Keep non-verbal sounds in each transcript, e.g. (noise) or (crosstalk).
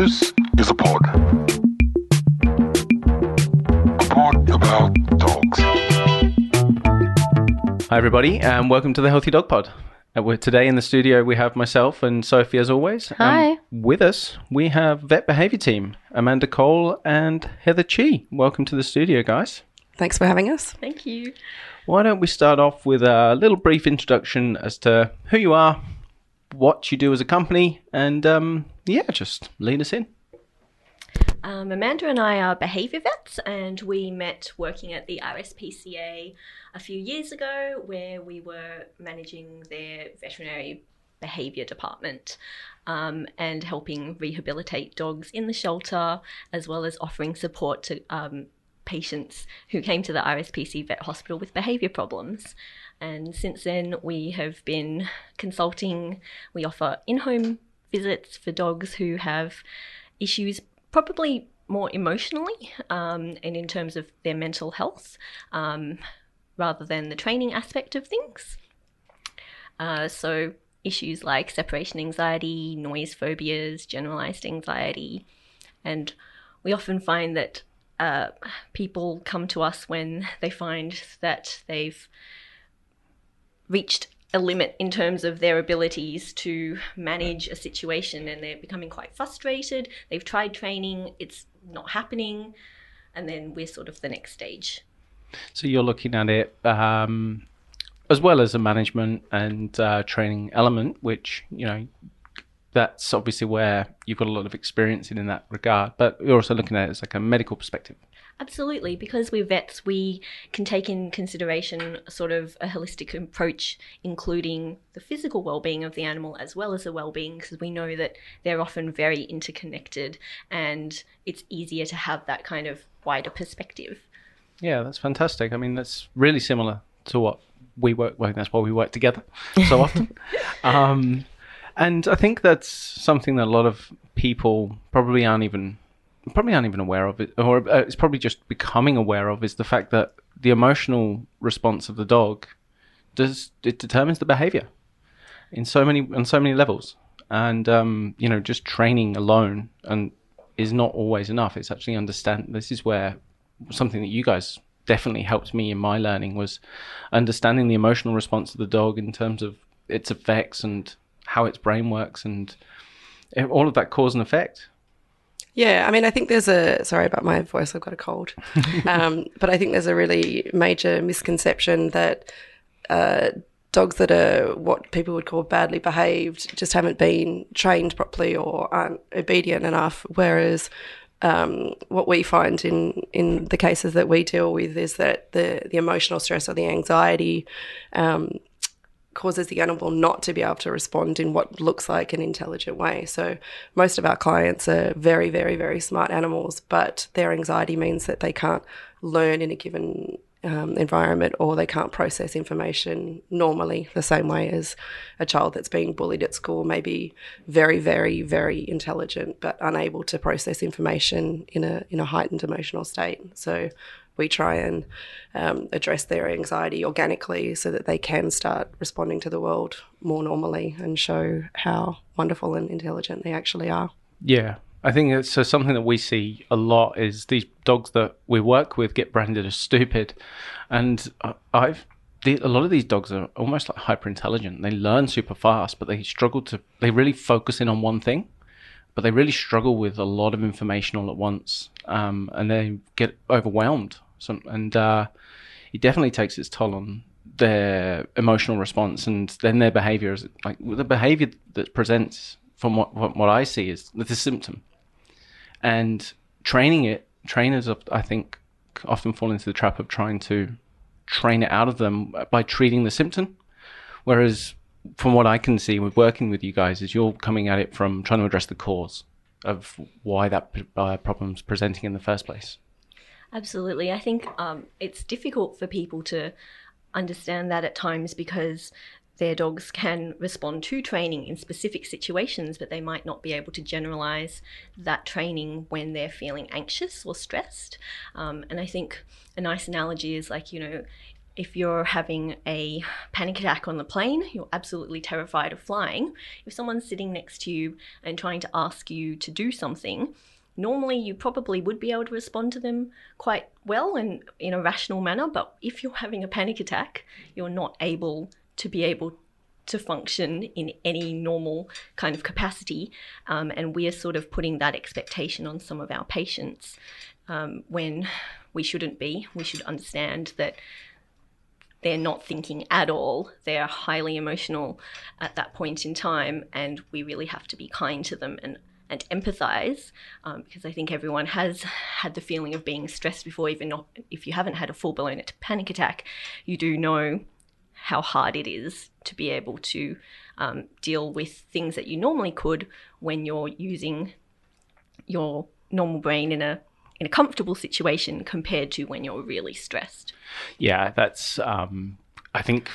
This is a pod. A pod about dogs. Hi, everybody, and welcome to the Healthy Dog Pod. Uh, we're, today in the studio, we have myself and Sophie, as always. Hi. And with us, we have Vet Behaviour Team, Amanda Cole and Heather Chi. Welcome to the studio, guys. Thanks for having us. Thank you. Why don't we start off with a little brief introduction as to who you are, what you do as a company, and um, yeah, just lean us in. Um, Amanda and I are behaviour vets, and we met working at the RSPCA a few years ago, where we were managing their veterinary behaviour department um, and helping rehabilitate dogs in the shelter, as well as offering support to um, patients who came to the RSPC vet hospital with behaviour problems. And since then, we have been consulting. We offer in home visits for dogs who have issues, probably more emotionally um, and in terms of their mental health, um, rather than the training aspect of things. Uh, so, issues like separation anxiety, noise phobias, generalized anxiety. And we often find that uh, people come to us when they find that they've reached a limit in terms of their abilities to manage a situation and they're becoming quite frustrated. They've tried training, it's not happening, and then we're sort of the next stage. So you're looking at it um, as well as a management and uh, training element, which you know that's obviously where you've got a lot of experience in in that regard. But you're also looking at it as like a medical perspective. Absolutely, because we're vets, we can take in consideration sort of a holistic approach, including the physical well-being of the animal as well as the well-being, because we know that they're often very interconnected, and it's easier to have that kind of wider perspective. Yeah, that's fantastic. I mean, that's really similar to what we work. Well, that's why we work together (laughs) so often. um, and I think that's something that a lot of people probably aren't even probably aren't even aware of it, or uh, it's probably just becoming aware of is the fact that the emotional response of the dog does it determines the behavior in so many on so many levels, and um, you know just training alone and is not always enough. It's actually understand. This is where something that you guys definitely helped me in my learning was understanding the emotional response of the dog in terms of its effects and how its brain works and all of that cause and effect. Yeah, I mean, I think there's a sorry about my voice, I've got a cold. (laughs) um, but I think there's a really major misconception that uh, dogs that are what people would call badly behaved just haven't been trained properly or aren't obedient enough. Whereas um, what we find in in the cases that we deal with is that the the emotional stress or the anxiety um, causes the animal not to be able to respond in what looks like an intelligent way. So most of our clients are very, very, very smart animals, but their anxiety means that they can't learn in a given um, environment or they can't process information normally the same way as a child that's being bullied at school may be very very very intelligent but unable to process information in a in a heightened emotional state so we try and um, address their anxiety organically so that they can start responding to the world more normally and show how wonderful and intelligent they actually are. Yeah. I think it's uh, something that we see a lot is these dogs that we work with get branded as stupid. And I've a lot of these dogs are almost like hyper intelligent. They learn super fast, but they struggle to. They really focus in on one thing, but they really struggle with a lot of information all at once, um, and they get overwhelmed and uh, it definitely takes its toll on their emotional response and then their behavior. Is like the behavior that presents from what, what, what I see is the symptom, and training it. Trainers, I think, often fall into the trap of trying to train it out of them by treating the symptom, whereas from what I can see with working with you guys is you're coming at it from trying to address the cause of why that uh, problem's presenting in the first place. Absolutely. I think um, it's difficult for people to understand that at times because their dogs can respond to training in specific situations, but they might not be able to generalize that training when they're feeling anxious or stressed. Um, and I think a nice analogy is like, you know, if you're having a panic attack on the plane, you're absolutely terrified of flying. If someone's sitting next to you and trying to ask you to do something, normally you probably would be able to respond to them quite well and in a rational manner. But if you're having a panic attack, you're not able to be able to function in any normal kind of capacity. Um, and we are sort of putting that expectation on some of our patients um, when we shouldn't be. We should understand that they're not thinking at all. They're highly emotional at that point in time, and we really have to be kind to them and and empathize um, because I think everyone has had the feeling of being stressed before, even not, if you haven't had a full blown panic attack, you do know how hard it is to be able to um, deal with things that you normally could when you're using your normal brain in a in a comfortable situation compared to when you're really stressed. Yeah, that's. Um, I think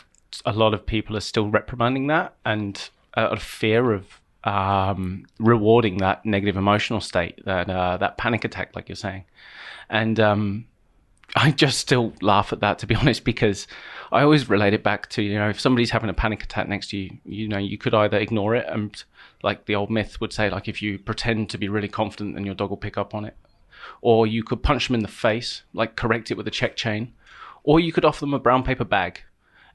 a lot of people are still reprimanding that and out of fear of um, rewarding that negative emotional state, that uh, that panic attack, like you're saying, and um, I just still laugh at that to be (laughs) honest because I always relate it back to you know if somebody's having a panic attack next to you, you know you could either ignore it and like the old myth would say like if you pretend to be really confident then your dog will pick up on it, or you could punch them in the face like correct it with a check chain, or you could offer them a brown paper bag,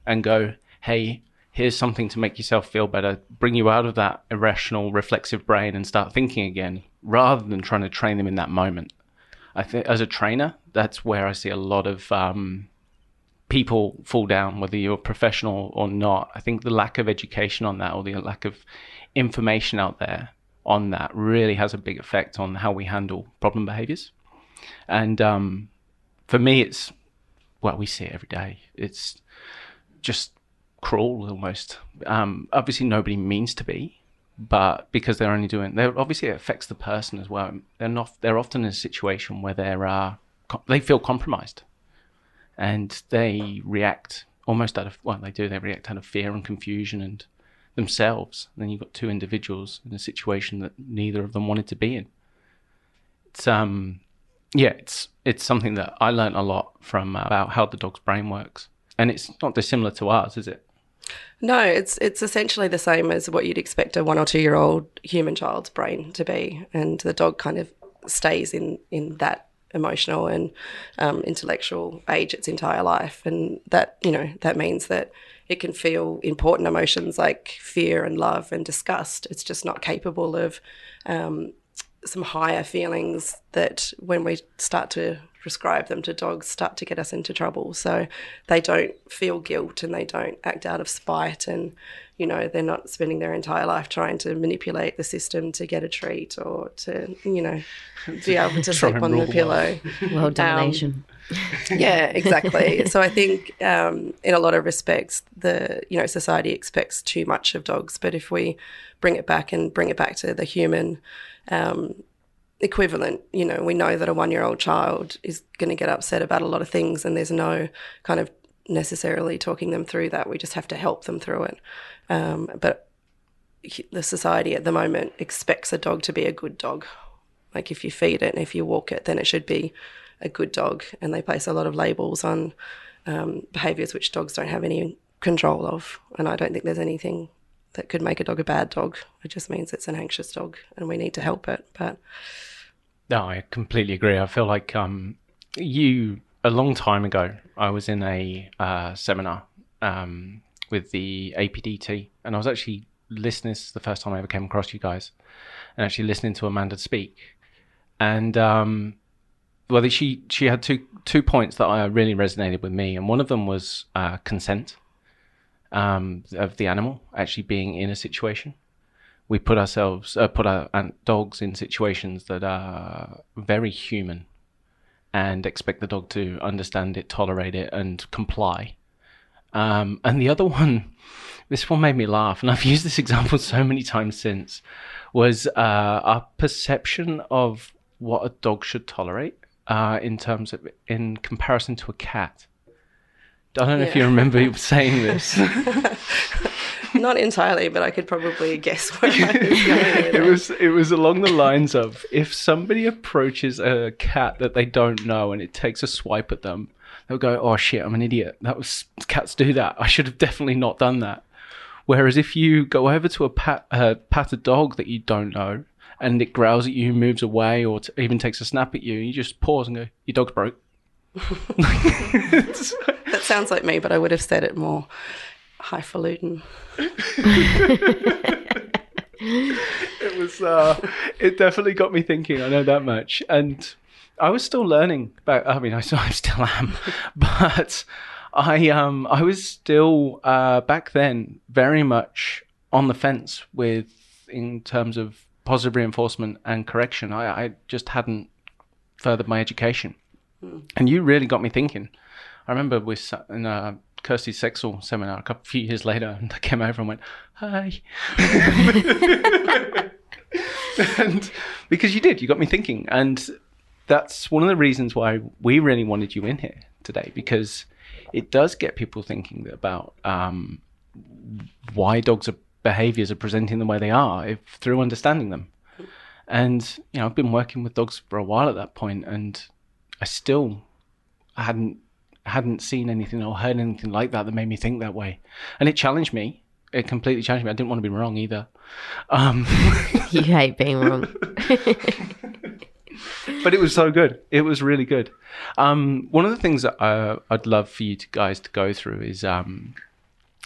and go hey here's something to make yourself feel better, bring you out of that irrational reflexive brain and start thinking again rather than trying to train them in that moment. I think as a trainer, that's where I see a lot of um, people fall down, whether you're professional or not. I think the lack of education on that or the lack of information out there on that really has a big effect on how we handle problem behaviors. And um, for me, it's well, we see it every day. It's just cruel almost. Um, obviously, nobody means to be, but because they're only doing, they're obviously it affects the person as well. They're not. They're often in a situation where they're uh, they feel compromised, and they react almost out of well, they do. They react out of fear and confusion and themselves. And then you've got two individuals in a situation that neither of them wanted to be in. It's um, yeah, it's it's something that I learned a lot from uh, about how the dog's brain works, and it's not dissimilar to ours, is it? No, it's it's essentially the same as what you'd expect a one or two year old human child's brain to be, and the dog kind of stays in in that emotional and um, intellectual age its entire life, and that you know that means that it can feel important emotions like fear and love and disgust. It's just not capable of um, some higher feelings that when we start to prescribe them to dogs start to get us into trouble. So they don't feel guilt and they don't act out of spite and you know they're not spending their entire life trying to manipulate the system to get a treat or to you know (laughs) be able to sleep on the pillow. (laughs) World domination. Um, (laughs) yeah, exactly. so I think um, in a lot of respects, the you know society expects too much of dogs, but if we bring it back and bring it back to the human um, equivalent. You know, we know that a one year old child is going to get upset about a lot of things, and there's no kind of necessarily talking them through that. We just have to help them through it. Um, but the society at the moment expects a dog to be a good dog. Like if you feed it and if you walk it, then it should be a good dog. And they place a lot of labels on um, behaviours which dogs don't have any control of. And I don't think there's anything that could make a dog a bad dog. It just means it's an anxious dog and we need to help it. But no, I completely agree. I feel like um, you a long time ago. I was in a uh, seminar um, with the APDT, and I was actually listening. This is the first time I ever came across you guys, and actually listening to Amanda speak. And um, well, she she had two two points that I really resonated with me, and one of them was uh, consent um, of the animal actually being in a situation. We put ourselves, uh, put our dogs in situations that are very human, and expect the dog to understand it, tolerate it, and comply. Um, and the other one, (laughs) this one made me laugh, and I've used this example so many times since, was uh, our perception of what a dog should tolerate uh, in terms of in comparison to a cat. I don't know yeah. if you remember (laughs) saying this. (laughs) Not entirely, but I could probably guess where (laughs) it was. It was along the lines of if somebody approaches a cat that they don't know and it takes a swipe at them, they'll go, "Oh shit, I'm an idiot. That was cats do that. I should have definitely not done that." Whereas if you go over to a pat, uh, pat a dog that you don't know, and it growls at you, moves away, or t- even takes a snap at you, you just pause and go, "Your dog's broke." (laughs) (laughs) That sounds like me, but I would have said it more highfalutin. (laughs) it was uh, it definitely got me thinking i know that much. And i was still learning but i mean i, still- (laughs) I still am but i um i was still uh back then very much on the fence with in terms of positive reinforcement and correction. I i just hadn't furthered my education. And you really got me thinking. I remember we sat in a Kersti Seksel seminar a couple few years later, and I came over and went, "Hi," (laughs) and because you did, you got me thinking, and that's one of the reasons why we really wanted you in here today because it does get people thinking about um, why dogs' are, behaviors are presenting the way they are if, through understanding them. And you know, I've been working with dogs for a while at that point, and I still I hadn't hadn't seen anything or heard anything like that that made me think that way, and it challenged me. It completely challenged me. I didn't want to be wrong either. Um, (laughs) You hate being wrong. (laughs) but it was so good. It was really good. Um, one of the things that uh, I'd love for you to, guys to go through is um,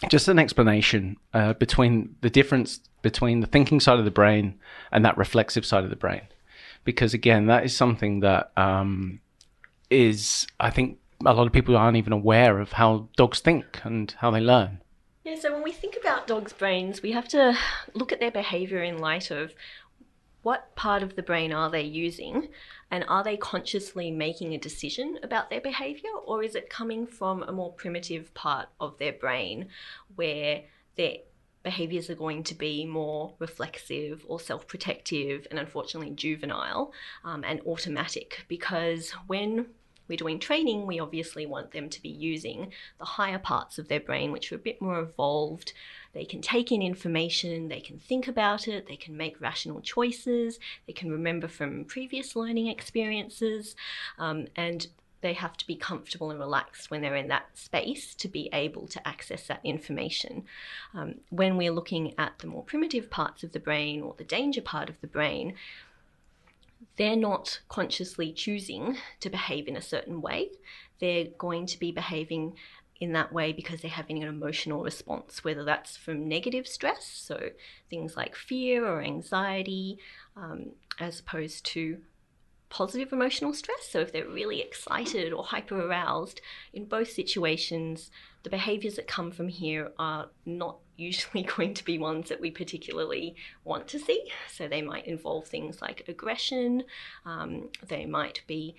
just an explanation uh, between the difference between the thinking side of the brain and that reflexive side of the brain, because again, that is something that um, is I think a lot of people aren't even aware of how dogs think and how they learn. Yeah, so when we think about dogs' brains, we have to look at their behavior in light of what part of the brain are they using and are they consciously making a decision about their behavior or is it coming from a more primitive part of their brain where their behaviors are going to be more reflexive or self-protective and unfortunately juvenile um, and automatic because when we're doing training, we obviously want them to be using the higher parts of their brain, which are a bit more evolved. They can take in information, they can think about it, they can make rational choices, they can remember from previous learning experiences, um, and they have to be comfortable and relaxed when they're in that space to be able to access that information. Um, when we're looking at the more primitive parts of the brain or the danger part of the brain, they're not consciously choosing to behave in a certain way. They're going to be behaving in that way because they're having an emotional response, whether that's from negative stress, so things like fear or anxiety, um, as opposed to positive emotional stress. So if they're really excited or hyper aroused, in both situations, the behaviors that come from here are not (laughs) usually going to be ones that we particularly want to see. So they might involve things like aggression, um, they might be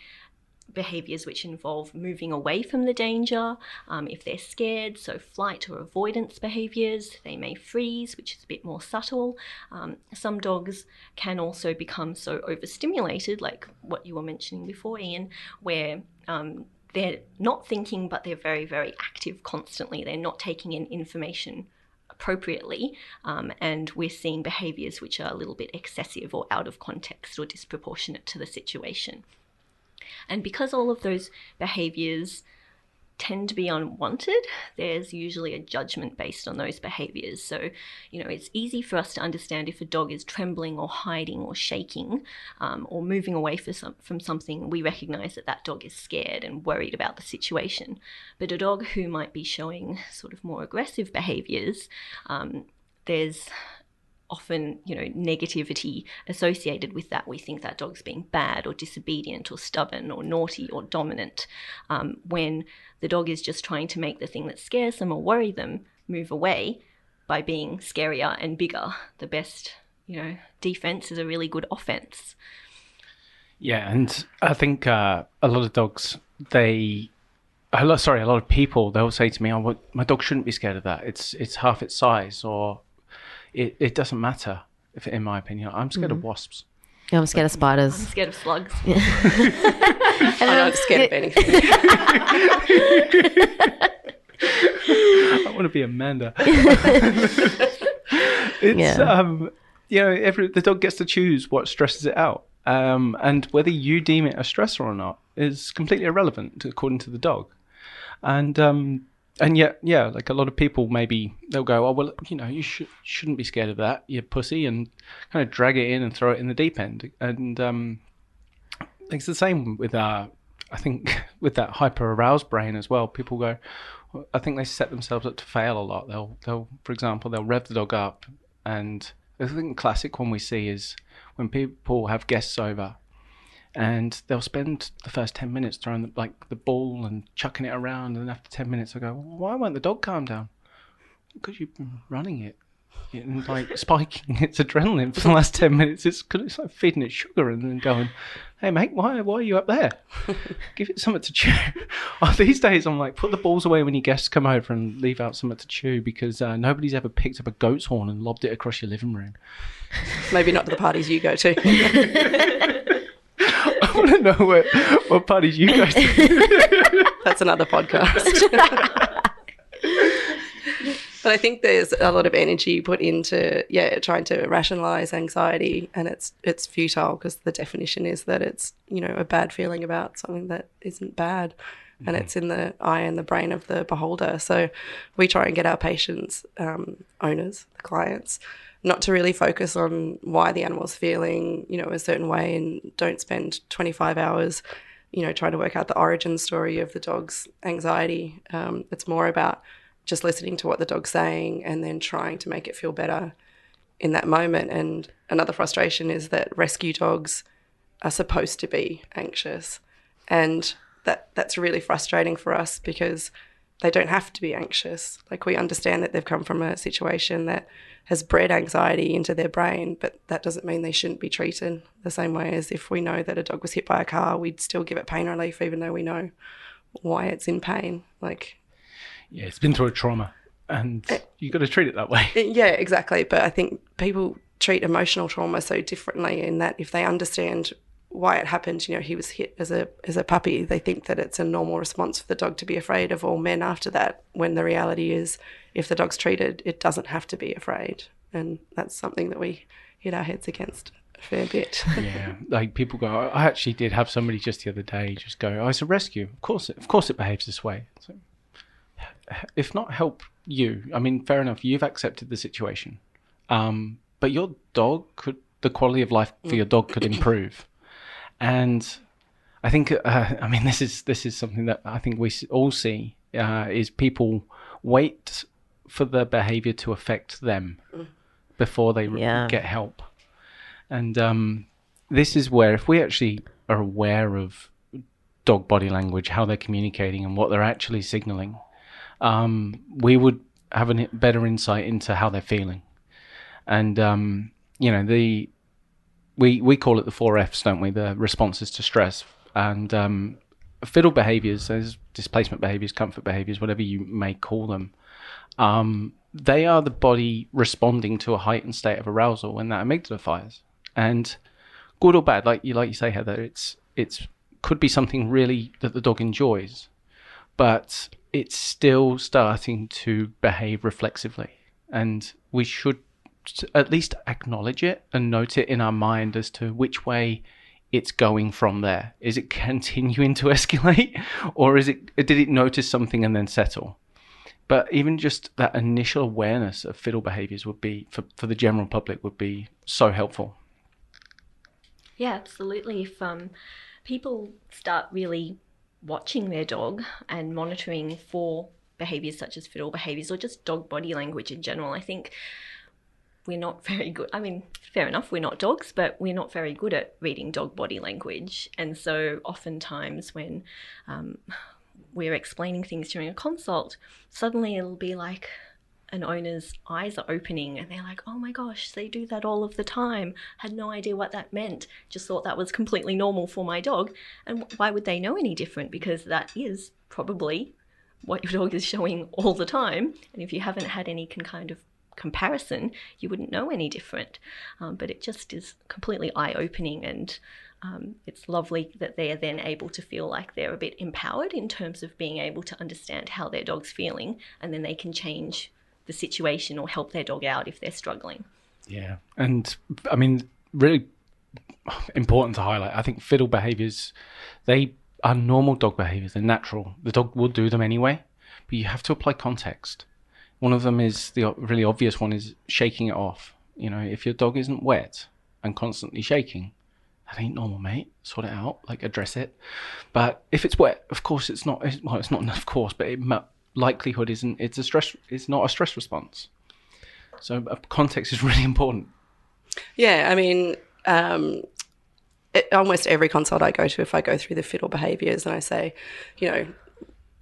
behaviors which involve moving away from the danger. Um, if they're scared, so flight or avoidance behaviors, they may freeze, which is a bit more subtle. Um, some dogs can also become so overstimulated, like what you were mentioning before, Ian, where um, they're not thinking, but they're very, very active constantly. They're not taking in information appropriately, um, and we're seeing behaviors which are a little bit excessive or out of context or disproportionate to the situation. And because all of those behaviors tend to be unwanted, there's usually a judgment based on those behaviors. So, you know, it's easy for us to understand if a dog is trembling or hiding or shaking um, or moving away some, from something, we recognize that that dog is scared and worried about the situation. But a dog who might be showing sort of more aggressive behaviors, um, there's often you know negativity associated with that. We think that dog's being bad or disobedient or stubborn or naughty or dominant. Um, when the dog is just trying to make the thing that scares them or worry them move away by being scarier and bigger. The best you know defense is a really good offense. Yeah, and I think uh, a lot of dogs, they, a lot, sorry, a lot of people, they'll say to me, "Oh, my dog shouldn't be scared of that. It's it's half its size, or it, it doesn't matter." If, in my opinion, I'm scared of wasps. I'm scared of spiders. i'm scared of slugs (laughs) (laughs) I'm not scared of anything. I want to be Amanda. (laughs) it's Yeah. um, you know, every the dog gets to choose what stresses it out, um, and whether you deem it a stressor or not is completely irrelevant according to the dog. and um, and yet, yeah, like a lot of people maybe they'll go, oh well, you know, you should shouldn't be scared of that, you pussy, and kind of drag it in and throw it in the deep end, and um, it's the same with our, I think, (laughs) with that hyper aroused brain as well. People go, I think they set themselves up to fail a lot. They'll, they'll, for example, they'll rev the dog up, and I think classic one we see is when people have guests over, and they'll spend the first ten minutes throwing the, like the ball and chucking it around, and after ten minutes, they go, "Why won't the dog calm down?" Because you've been running it and like (laughs) spiking its adrenaline for the last 10 minutes. It's because it's like feeding it sugar and then going, hey, mate, why, why are you up there? (laughs) Give it something to chew. (laughs) oh, these days, I'm like, put the balls away when your guests come over and leave out something to chew because uh, nobody's ever picked up a goat's horn and lobbed it across your living room. Maybe not to the parties you go to. I want to know what, what parties you guys to. (laughs) That's another podcast. (laughs) but I think there's a lot of energy put into yeah trying to rationalize anxiety, and it's it's futile because the definition is that it's you know a bad feeling about something that isn't bad. And it's in the eye and the brain of the beholder. So we try and get our patients, um, owners, the clients, not to really focus on why the animal's feeling, you know, a certain way and don't spend 25 hours, you know, trying to work out the origin story of the dog's anxiety. Um, it's more about just listening to what the dog's saying and then trying to make it feel better in that moment. And another frustration is that rescue dogs are supposed to be anxious. And that that's really frustrating for us because they don't have to be anxious. Like we understand that they've come from a situation that has bred anxiety into their brain, but that doesn't mean they shouldn't be treated the same way as if we know that a dog was hit by a car, we'd still give it pain relief even though we know why it's in pain. Like yeah, it's been through a trauma, and eh. you've got to treat it that way. Eh, yeah, exactly. But I think people treat emotional trauma so differently in that if they understand why it happened, you know, he was hit as a as a puppy, they think that it's a normal response for the dog to be afraid of all men after that. When the reality is, if the dog's treated, it doesn't have to be afraid, and that's something that we hit our heads against a fair bit. (laughs) yeah, like people go. I actually did have somebody just the other day just go, "Oh, it's a rescue. Of course, it, of course, it behaves this way." So, if not help you, I mean, fair enough. You've accepted the situation, um, but your dog could. The quality of life for your dog could (clears throat) improve, and I think. Uh, (laughs) I mean, this is this is something that I think we all see uh, is people wait for the behavior to affect them before they Yeah. get help, and um, this is where if we actually are aware of dog body language, how they're communicating, and what they're actually signaling, um, we would have a better insight into how they're feeling. And um, you know, the we we call it the four Fs, don't we? The responses to stress and um, fiddle behaviors, as displacement behaviors, comfort behaviors, whatever you may call them. Um, they are the body responding to a heightened state of arousal when that amygdala fires. And good or bad, like you like you say, Heather, it's it's could be something really that the dog enjoys, but it's still starting to behave reflexively, and we should at least acknowledge it and note it in our mind as to which way it's going from there. Is it (laughs) continuing to escalate, or is it did it notice something and then settle? But even just that initial awareness of fiddle behaviors would be for, for the general public would be so helpful. Yeah, absolutely. If um, people start really watching their dog and monitoring for behaviors such as fiddle behaviors or just dog body language in general, I think we're not very good. I mean, fair enough, we're not dogs, but we're not very good at reading dog body language. And so, oftentimes, when um, we're explaining things during a consult, suddenly it'll be like an owner's eyes are opening and they're like, oh my gosh, they do that all of the time. Had no idea what that meant. Just thought that was completely normal for my dog. And why would they know any different? Because that is probably what your dog is showing all the time. And if you haven't had any kind of comparison, you wouldn't know any different. Um, but it just is completely eye opening and um, it's lovely that they are then able to feel like they're a bit empowered in terms of being able to understand how their dog's feeling and then they can change the situation or help their dog out if they're struggling. Yeah, and I mean, really important to highlight. I think fiddle behaviors they are normal dog behaviors. They're natural. The dog will do them anyway, but you have to apply context. One of them is the really obvious one is shaking it off. You know, if your dog isn't wet and constantly shaking, that ain't normal, mate. Sort it out, like address it. But if it's wet, of course it's not. it's- Well, it's not of course, but it, likelihood isn't. It's a stress. It's not a stress response. So uh, context is (laughs) really important. Yeah, I mean, um, it, almost every consult I go to, if I go through the fiddle behaviours and I say, you know,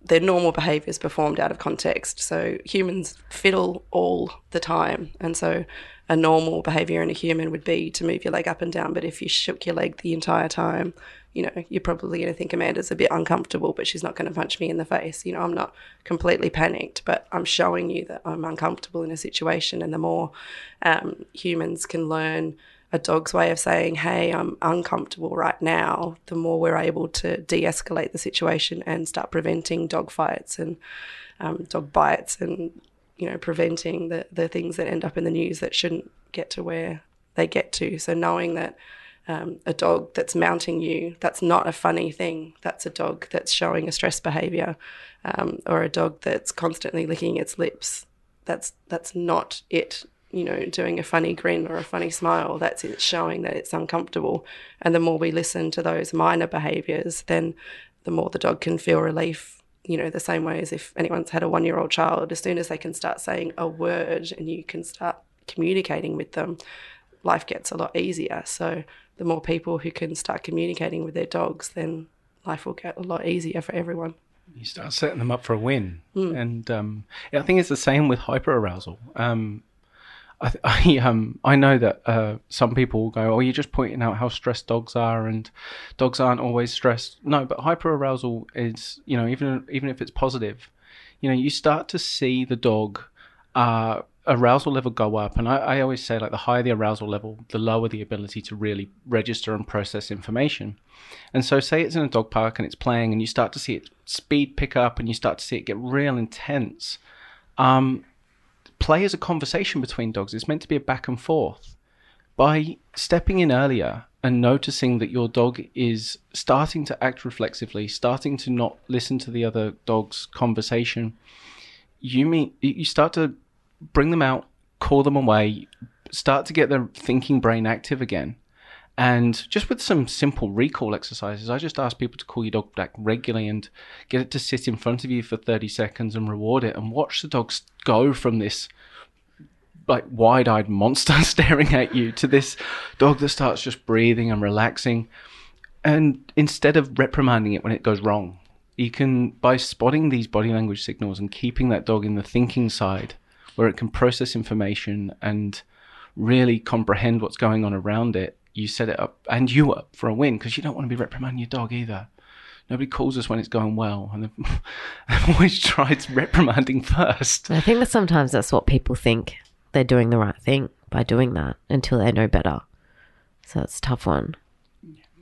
they're normal behaviours performed out of context. So humans fiddle all the time. And so a normal behaviour in a human would be to move your leg up and down. But if you shook your leg the entire time, you know, you're probably going to think Amanda's a bit uncomfortable, but she's not going to punch me in the face. You know, I'm not completely panicked, but I'm showing you that I'm uncomfortable in a situation. And the more um, humans can learn a dog's way of saying, hey, I'm uncomfortable right now, the more we're able to de escalate the situation and start preventing dog fights and um, dog bites and, you know, preventing the, the things that end up in the news that shouldn't get to where they get to. So knowing that um, a dog that's mounting you, that's not a funny thing. That's a dog that's showing a stress behavior, um, or a dog that's constantly licking its lips. That's that's not it. You know, doing a funny grin or a funny smile. That's it showing that it's uncomfortable. And the more we listen to those minor behaviors, then the more the dog can feel relief. You know, the same way as if anyone's had a one year old child, as soon as they can start saying a word and you can start communicating with them, life gets a lot easier. So the more people who can start communicating with their dogs, then life will get a lot easier for everyone. you start setting them up for a win. And um, I think it's the same with hyperarousal. Um, I, (laughs) I um I know that uh, some people will go, "Oh, you're just pointing out how stressed dogs are, and dogs aren't always stressed." No, but hyperarousal is, you know, even even if it's positive, you know, you start to see the dog uh, arousal level go up. And I, I always say, like, the higher the arousal level, the lower the ability to really register and process information. And so, say it's in a dog park and it's playing, and you start to see its speed pick up, and you start to see it get real intense. Um, play is a conversation between dogs. It's meant to be a back and forth. By stepping in earlier and noticing that your dog is starting to act reflexively, starting to not listen to the other dog's conversation, you mean you start to bring them out, call them away, start to get their thinking brain active again. And just with some simple recall exercises, I just ask people to call your dog back regularly and get it to sit in front of you for 30 seconds and reward it and watch the dogs go from this like wide-eyed monster (laughs) staring at you to this dog that starts just breathing and relaxing. And instead of reprimanding it when it goes wrong you can by spotting these body language signals and keeping that dog in the thinking side where it can process information and really comprehend what's going on around it you set it up and you up for a win because you don't want to be reprimanding your dog either nobody calls us when it's going well and they've, (laughs) they've always tried (laughs) reprimanding first I think that sometimes that's what people think they're doing the right thing by doing that until they know better. So it's a tough one.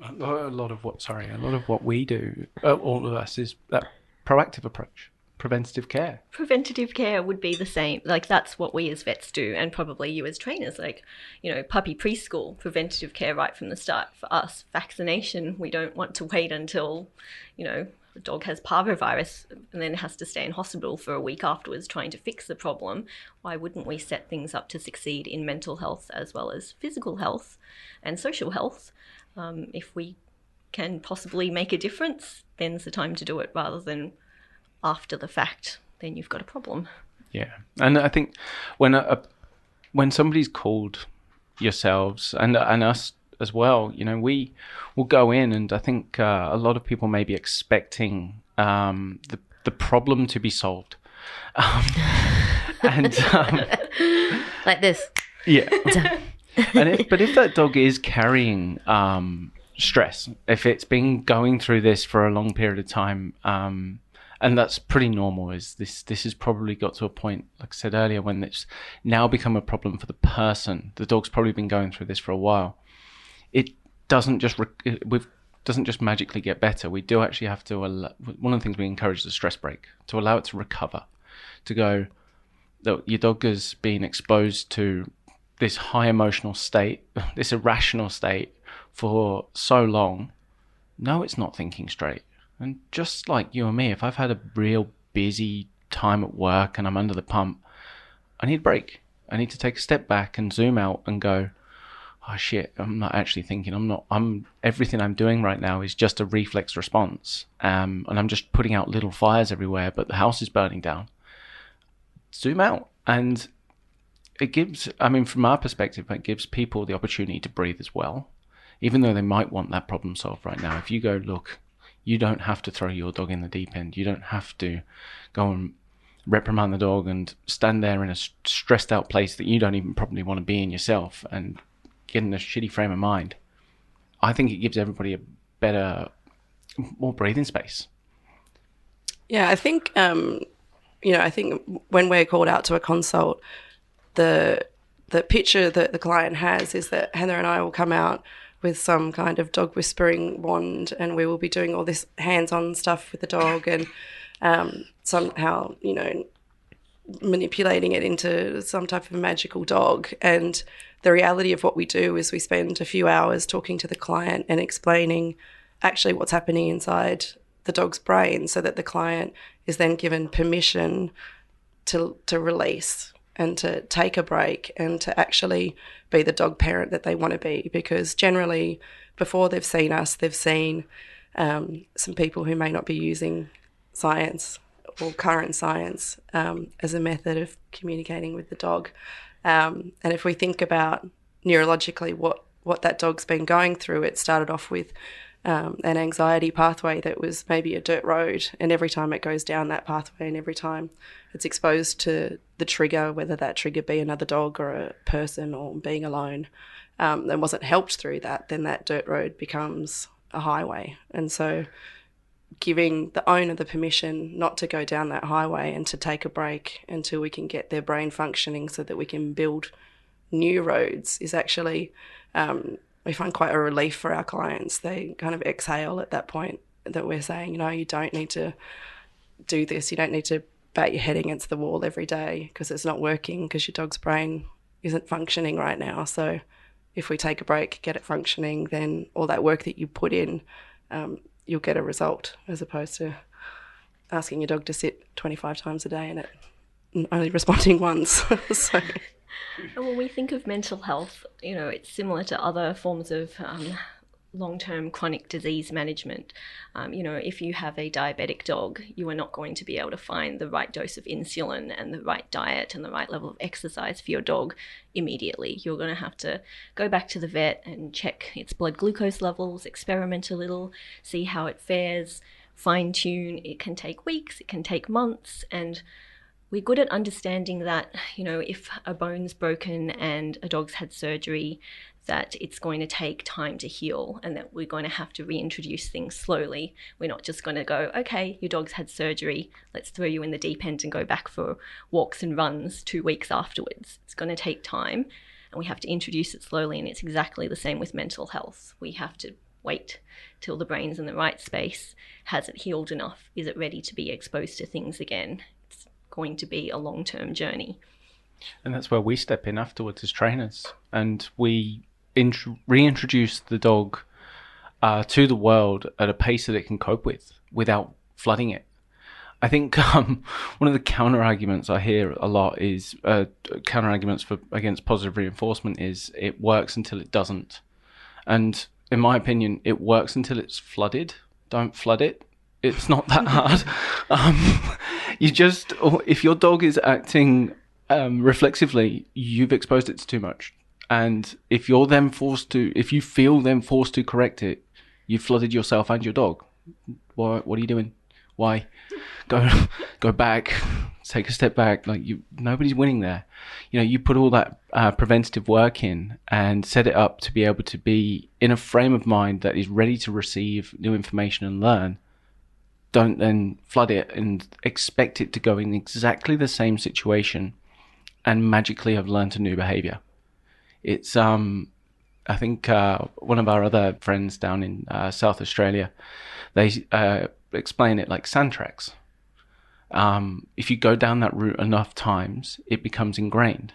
a lot of what sorry a lot of what we do uh, all of us is that proactive approach preventative care preventative care would be the same. Like that's what we as vets do, and probably you as trainers. Like, you know, puppy preschool, preventative care right from the start. For us, vaccination, we don't want to wait until, you know, the dog has parvovirus and then has to stay in hospital for a week afterwards trying to fix the problem. Why wouldn't we set things up to succeed in mental health as well as physical health and social health? Um, if we can possibly make a difference, then's the time to do it rather than after the fact, then you've got a problem. yeah and i think when a, when somebody's called yourselves and and us as well you know we will go in and i think uh, a lot of people may be expecting um, the the problem to be solved um, (laughs) and um, (laughs) Like this. Yeah. (laughs) and if, but if that dog is carrying um, stress, if it's been going through this for a long period of time, um, and that's pretty normal, is this this has probably got to a point, like I said earlier, when it's now become a problem for the person. The dog's probably been going through this for a while. It doesn't just re- we've doesn't just magically get better. We do actually have to. Allow, one of the things we encourage is a stress break to allow it to recover, to go your dog has been exposed to this high emotional state, (laughs) this irrational state for so long. No, it's not thinking straight. And just like you and me, if I've had a real busy time at work and I'm under the pump, I need a break. I need to take a step back and zoom out and go, oh shit, I'm not actually thinking. I'm not, I'm, everything I'm doing right now is just a reflex response. Um, and I'm just putting out little fires everywhere, but the house is burning down. Zoom out. And it gives, I mean, from our perspective, it gives people the opportunity to breathe as well. Even though they might want that problem solved right now. If you go, look, you don't have to throw your dog in the deep end. You don't have to go and reprimand the dog and stand there in a stressed out place that you don't even probably want to be in yourself and get in a shitty frame of mind. I think it gives everybody a better, more breathing space. Yeah, I think um, you know, I think when we're called out to a consult, the the picture that the client has is that Heather and I will come out with some kind of dog whispering wand, and we will be doing all this hands-on stuff with the dog, and um, somehow, you know, manipulating it into some type of magical dog. And the reality of what we do is we spend a few hours talking to the client and explaining actually what's happening inside the dog's brain so that the client is then given permission to to release and to take a break and to actually be the dog parent that they want to be because generally before they've seen us they've seen um, some people who may not be using science or current science um, as a method of communicating with the dog. Um, and if we think about neurologically what what that dog's been going through it started off with um, an anxiety pathway that was maybe a dirt road. And every time it goes down that pathway and every time it's exposed to the trigger, whether that trigger be another dog or a person or being alone, um, and wasn't helped through that, then that dirt road becomes a highway. And so giving the owner the permission not to go down that highway and to take a break until we can get their brain functioning so that we can build new roads is actually um, we find quite a relief for our clients. They kind of exhale at that point that we're saying, you know, you don't need to do this. You don't need to bat your head against the wall every day because it's not working because your dog's brain isn't functioning right now. So if we take a break, get it functioning, then all that work that you put in, um, you'll get a result as opposed to asking your dog to sit 25 times a day and it only (laughs) responding once. (laughs) so And when we think of mental health, you know, it's similar to other forms of um, long term chronic disease management. Um, you know, if you have a diabetic dog, you are not going to be able to find the right dose of insulin and the right diet and the right level of exercise for your dog immediately. You're going to have to go back to the vet and check its blood glucose levels, experiment a little, see how it fares, fine tune. It can take weeks, it can take months, and we're good at understanding that, you know, if a bone's broken and a dog's had surgery, that it's going to take time to heal and that we're going to have to reintroduce things slowly. We're not just going to go, okay, your dog's had surgery, let's throw you in the deep end and go back for walks and runs two weeks afterwards. It's going to take time and we have to introduce it slowly. And it's exactly the same with mental health. We have to wait till the brain's in the right space. Has it healed enough? Is it ready to be exposed to things again? Going to be a long term journey. And that's where we step in afterwards as trainers, and we int- reintroduce the dog uh, to the world at a pace that it can cope with without flooding it. I think (laughs) um, one of the counter arguments I hear a lot is uh, counter arguments for against positive reinforcement is it works until it doesn't, and in my opinion, it works until it's flooded. Don't flood it. It's not that hard. um, you just if your dog is acting um, reflexively, you've exposed it to too much. And if you're then forced to, if you feel then forced to correct it, you've flooded yourself and your dog. Why? What are you doing? Why? Go, (laughs) go back. Take a step back. Like you, nobody's winning there. You know, you put all that uh, preventative work in and set it up to be able to be in a frame of mind that is ready to receive new information and learn don't then flood it and expect it to go in exactly the same situation and magically have learned a new behavior. It's um I think uh, one of our other friends down in uh, South Australia, they uh, explain it like sand tracks. Um, if you go down that route enough times, it becomes ingrained.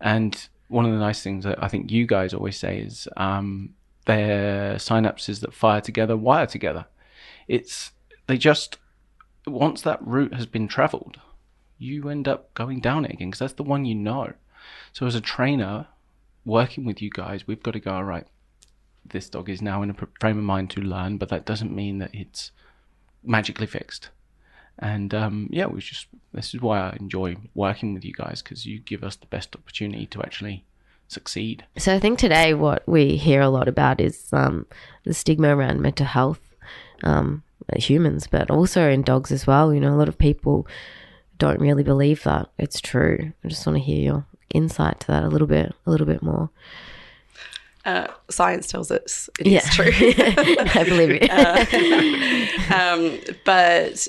And one of the nice things that I think you guys always say is um, they're synapses that fire together, wire together. It's they just once that route has been travelled, you end up going down it again because that's the one you know. So as a trainer, working with you guys, we've got to go all right. This dog is now in a frame of mind to learn, but that doesn't mean that it's magically fixed. And um, yeah, we just this is why I enjoy working with you guys because you give us the best opportunity to actually succeed. So I think today what we hear a lot about is um, the stigma around mental health, um, humans, but also in dogs as well. You know, a lot of people don't really believe that it's true. I just want to hear your insight to that a little bit, a little bit more. Uh, science tells us it is true. (laughs) I believe it. (laughs) um, but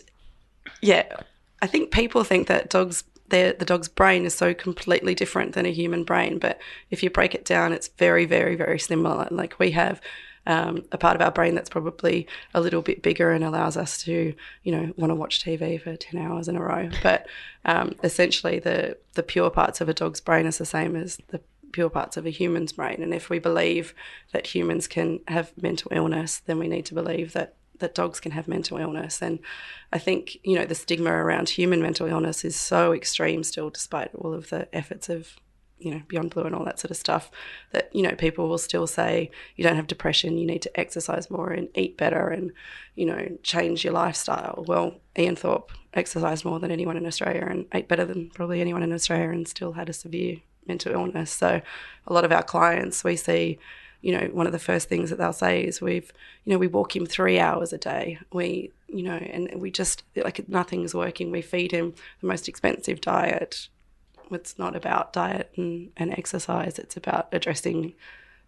yeah, I think people think that dogs, the dog's brain is so completely different than a human brain. But if you break it down, it's very, very, very similar. Like we have um, a part of our brain that's probably a little bit bigger and allows us to, you know, want to watch TV for 10 hours in a row. But um, essentially, the, the pure parts of a dog's brain is the same as the pure parts of a human's brain. And if we believe that humans can have mental illness, then we need to believe that that dogs can have mental illness. And I think, you know, the stigma around human mental illness is so extreme still, despite all of the efforts of, you know, Beyond Blue and all that sort of stuff, that, you know, people will still say you don't have depression, you need to exercise more and eat better and, you know, change your lifestyle. Well, Ian Thorpe exercised more than anyone in Australia and ate better than probably anyone in Australia and still had a severe mental illness. So a lot of our clients we see you know, one of the first things that they'll say is we've, you know, we walk him three hours a day. We, you know, and we just like nothing's working. We feed him the most expensive diet. It's not about diet and, and exercise. It's about addressing,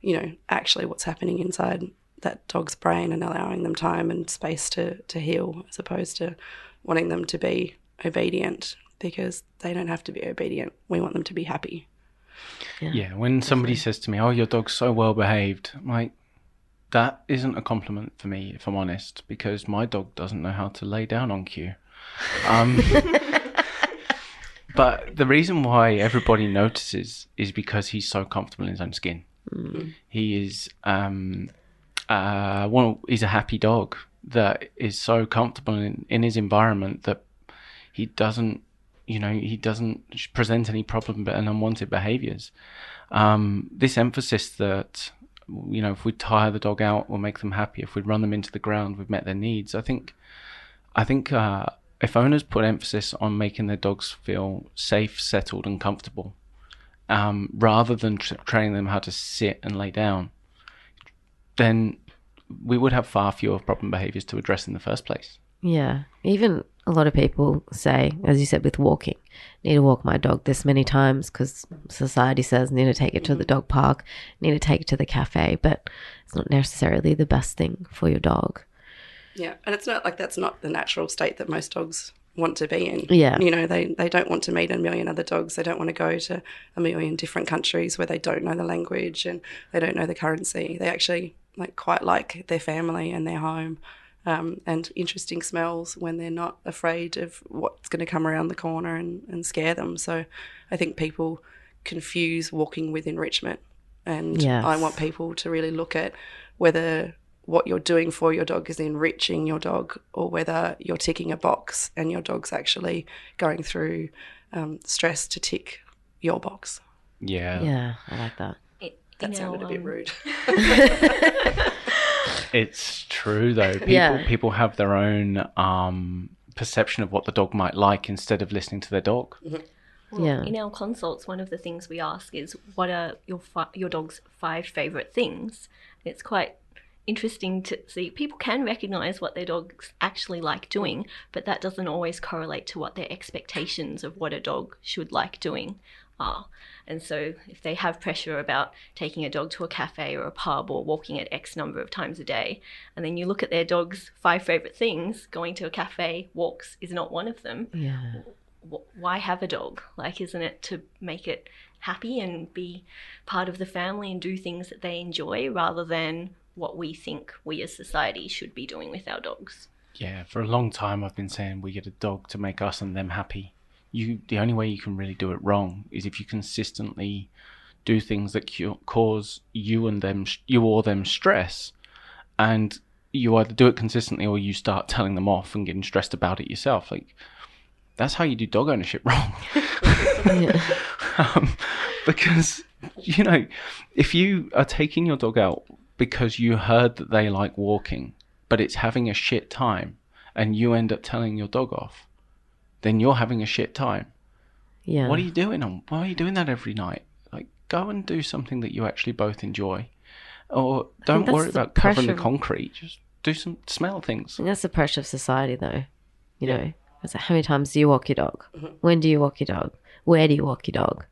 you know, actually what's happening inside that dog's brain and allowing them time and space to to heal, as opposed to wanting them to be obedient because they don't have to be obedient. We want them to be happy. Yeah, yeah when somebody says to me, "Oh, your dog's so well behaved," I'm like, that isn't a compliment for me, if I'm honest, because my dog doesn't know how to lay down on cue. Um, (laughs) but the reason why everybody notices is because he's so comfortable in his own skin. He is, um, uh, well, he's a happy dog that is so comfortable in, in his environment that he doesn't you know he doesn't present any problem and unwanted behaviors. Um, this emphasis that you know if we tire the dog out we'll make them happy. If we run them into the ground we've met their needs. I think i think uh, if owners put emphasis on making their dogs feel safe settled and comfortable um, rather than tra- training them how to sit and lay down then we would have far fewer problem behaviors to address in the first place Yeah. Even a lot of people say, as you said, with walking, need to walk my dog this many times because society says need to take it to the dog park, need to take it to the cafe, but it's not necessarily the best thing for your dog. Yeah, and it's not like that's not the natural state that most dogs want to be in. Yeah. You know, they, they don't want to meet a million other dogs. They don't want to go to a million different countries where they don't know the language and they don't know the currency. They actually like quite like their family and their home. Um, and interesting smells when they're not afraid of what's going to come around the corner and, and scare them. So I think people confuse walking with enrichment. And Yes. I want people to really look at whether what you're doing for your dog is enriching your dog or whether you're ticking a box and your dog's actually going through um, stress to tick your box. yeah Yeah, I like that. It, That in sounded a bit um, rude. (laughs) (laughs) It's true though. People Yeah. people have their own um, perception of what the dog might like instead of listening to their dog. Well, Yeah. In our consults, one of the things we ask is, "What are your fi- your dog's five favorite things?" It's quite interesting to see. People can recognize what their dogs actually like doing, but that doesn't always correlate to what their expectations of what a dog should like doing are. And so, if they have pressure about taking a dog to a cafe or a pub or walking it X number of times a day, and then you look at their dog's five favorite things, going to a cafe, walks is not one of them Yeah. why have a dog? Like, isn't it to make it happy and be part of the family and do things that they enjoy rather than what we think we as society should be doing with our dogs? Yeah, for a long time I've been saying we get a dog to make us and them happy. You, the only way you can really do it wrong is if you consistently do things that cu- cause you and them, you or them stress, and you either do it consistently or you start telling them off and getting stressed about it yourself. Like that's how you do dog ownership wrong. (laughs) (laughs) um, because you know, if you are taking your dog out because you heard that they like walking, but it's having a shit time, and you end up telling your dog off, then you're having a shit time. Yeah. What are you doing? On Why are you doing that every night? Like, go and do something that you actually both enjoy, or don't worry about covering the concrete. Just do some smell things. Think that's the pressure of society, though. You know, it's like, how many times do you walk your dog? Mm-hmm. When do you walk your dog? Where do you walk your dog?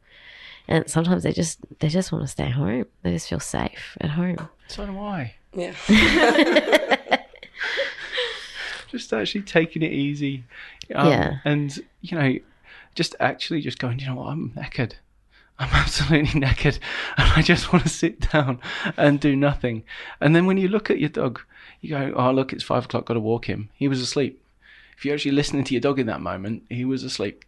And sometimes they just they just want to stay home. They just feel safe at home. So do I. Yeah. (laughs) just actually taking it easy. Um, Yeah. And, you know, just actually just going, you know what, I'm knackered. I'm (laughs) absolutely knackered. And I just want to sit down and do nothing. And then when you look at your dog, you go, oh, look, it's five o'clock, got to walk him. He was asleep. If you're actually listening to your dog in that moment, he was asleep.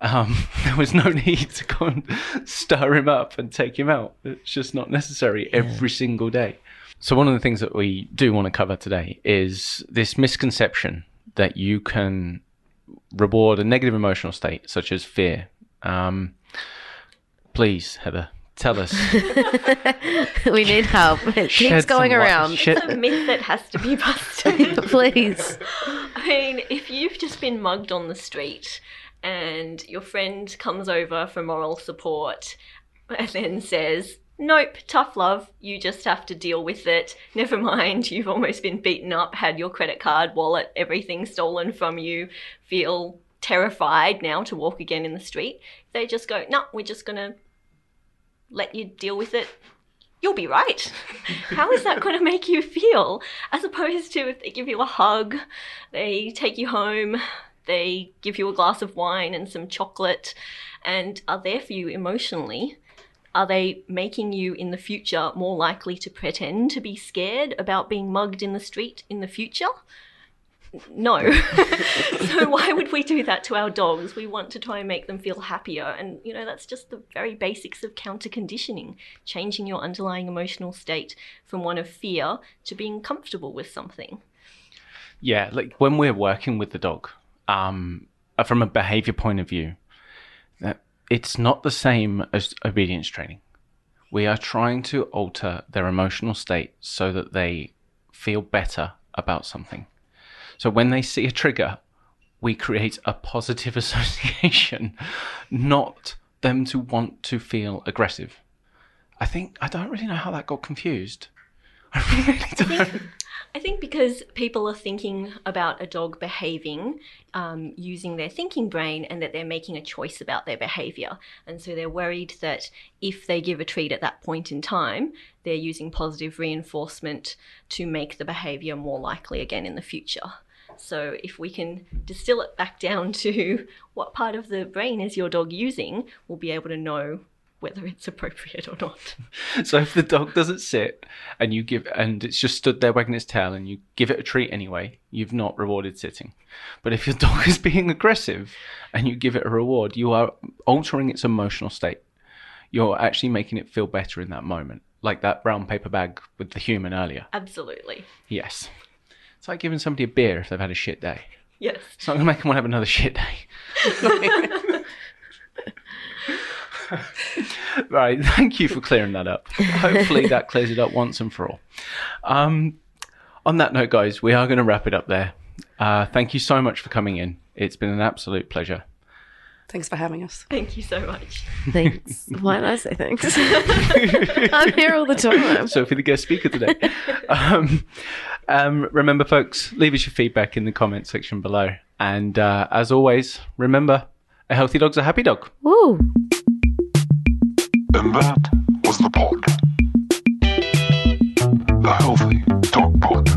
Um, (laughs) there was no need to go and stir him up and take him out. It's just not necessary every single day. So, one of the things that we do want to cover today is this misconception that you can reward a negative emotional state, such as fear. Um, please, Heather, tell us. (laughs) we need help. (laughs) It Shed keeps going around. shed- It's a myth that has to be busted. Please. I mean, if you've just been mugged on the street and your friend comes over for moral support and then says, Nope, tough love, you just have to deal with it. Never mind, (laughs) you've almost been beaten up, had your credit card, wallet, everything stolen from you, feel terrified now to walk again in the street. They just go, No, we're just gonna let you deal with it you'll be right. (laughs) How is that going to make you feel? As opposed to if they give you a hug, they take you home, they give you a glass of wine and some chocolate, and are there for you emotionally. Are they making you in the future more likely to pretend to be scared about being mugged in the street in the future? No. (laughs) so why would we do that to our dogs? We want to try and make them feel happier. And, you know, that's just the very basics of counter conditioning, changing your underlying emotional state from one of fear to being comfortable with something. Yeah, like when we're working with the dog, um, uh, from a behavior point of view, that it's not the same as obedience training. We are trying to alter their emotional state so that they feel better about something. So when they see a trigger, we create a positive (laughs) association, not them to want to feel aggressive. I think I don't really know how that got confused. (laughs) I really don't. I think because people are thinking about a dog behaving um, using their thinking brain and that they're making a choice about their behavior. And so they're worried that if they give a treat at that point in time, they're using positive reinforcement to make the behavior more likely again in the future. So if we can distill it back down (laughs) to what part of the brain is your dog using, we'll be able to know whether it's appropriate or not. (laughs) So if the dog doesn't sit and you give and it's just stood there wagging its tail and you give it a treat anyway, you've not rewarded sitting. But if your (laughs) dog is being aggressive and you give it a reward, you are altering its emotional state. You're actually making it feel better in that moment. Like that brown paper bag with the human earlier. Absolutely. Yes. It's like giving somebody a beer if they've had a shit day. Yes. It's not going to make them want to have another shit day. (laughs) (laughs) right. Thank you for clearing that up. Hopefully that clears it up once and for all. Um, on that note, guys, we are going to wrap it up there. Uh, thank you so much for coming in. It's been an absolute pleasure. Thanks for having us. Thank you so much. Thanks. Why did I say thanks? (laughs) I'm here all the time. Sophie, the guest speaker today. um, um, remember, folks, leave us your feedback in the comment section below. And uh, as always, remember, a healthy dog's a happy dog. Woo. And that was the pod. The Healthy Dog Pod.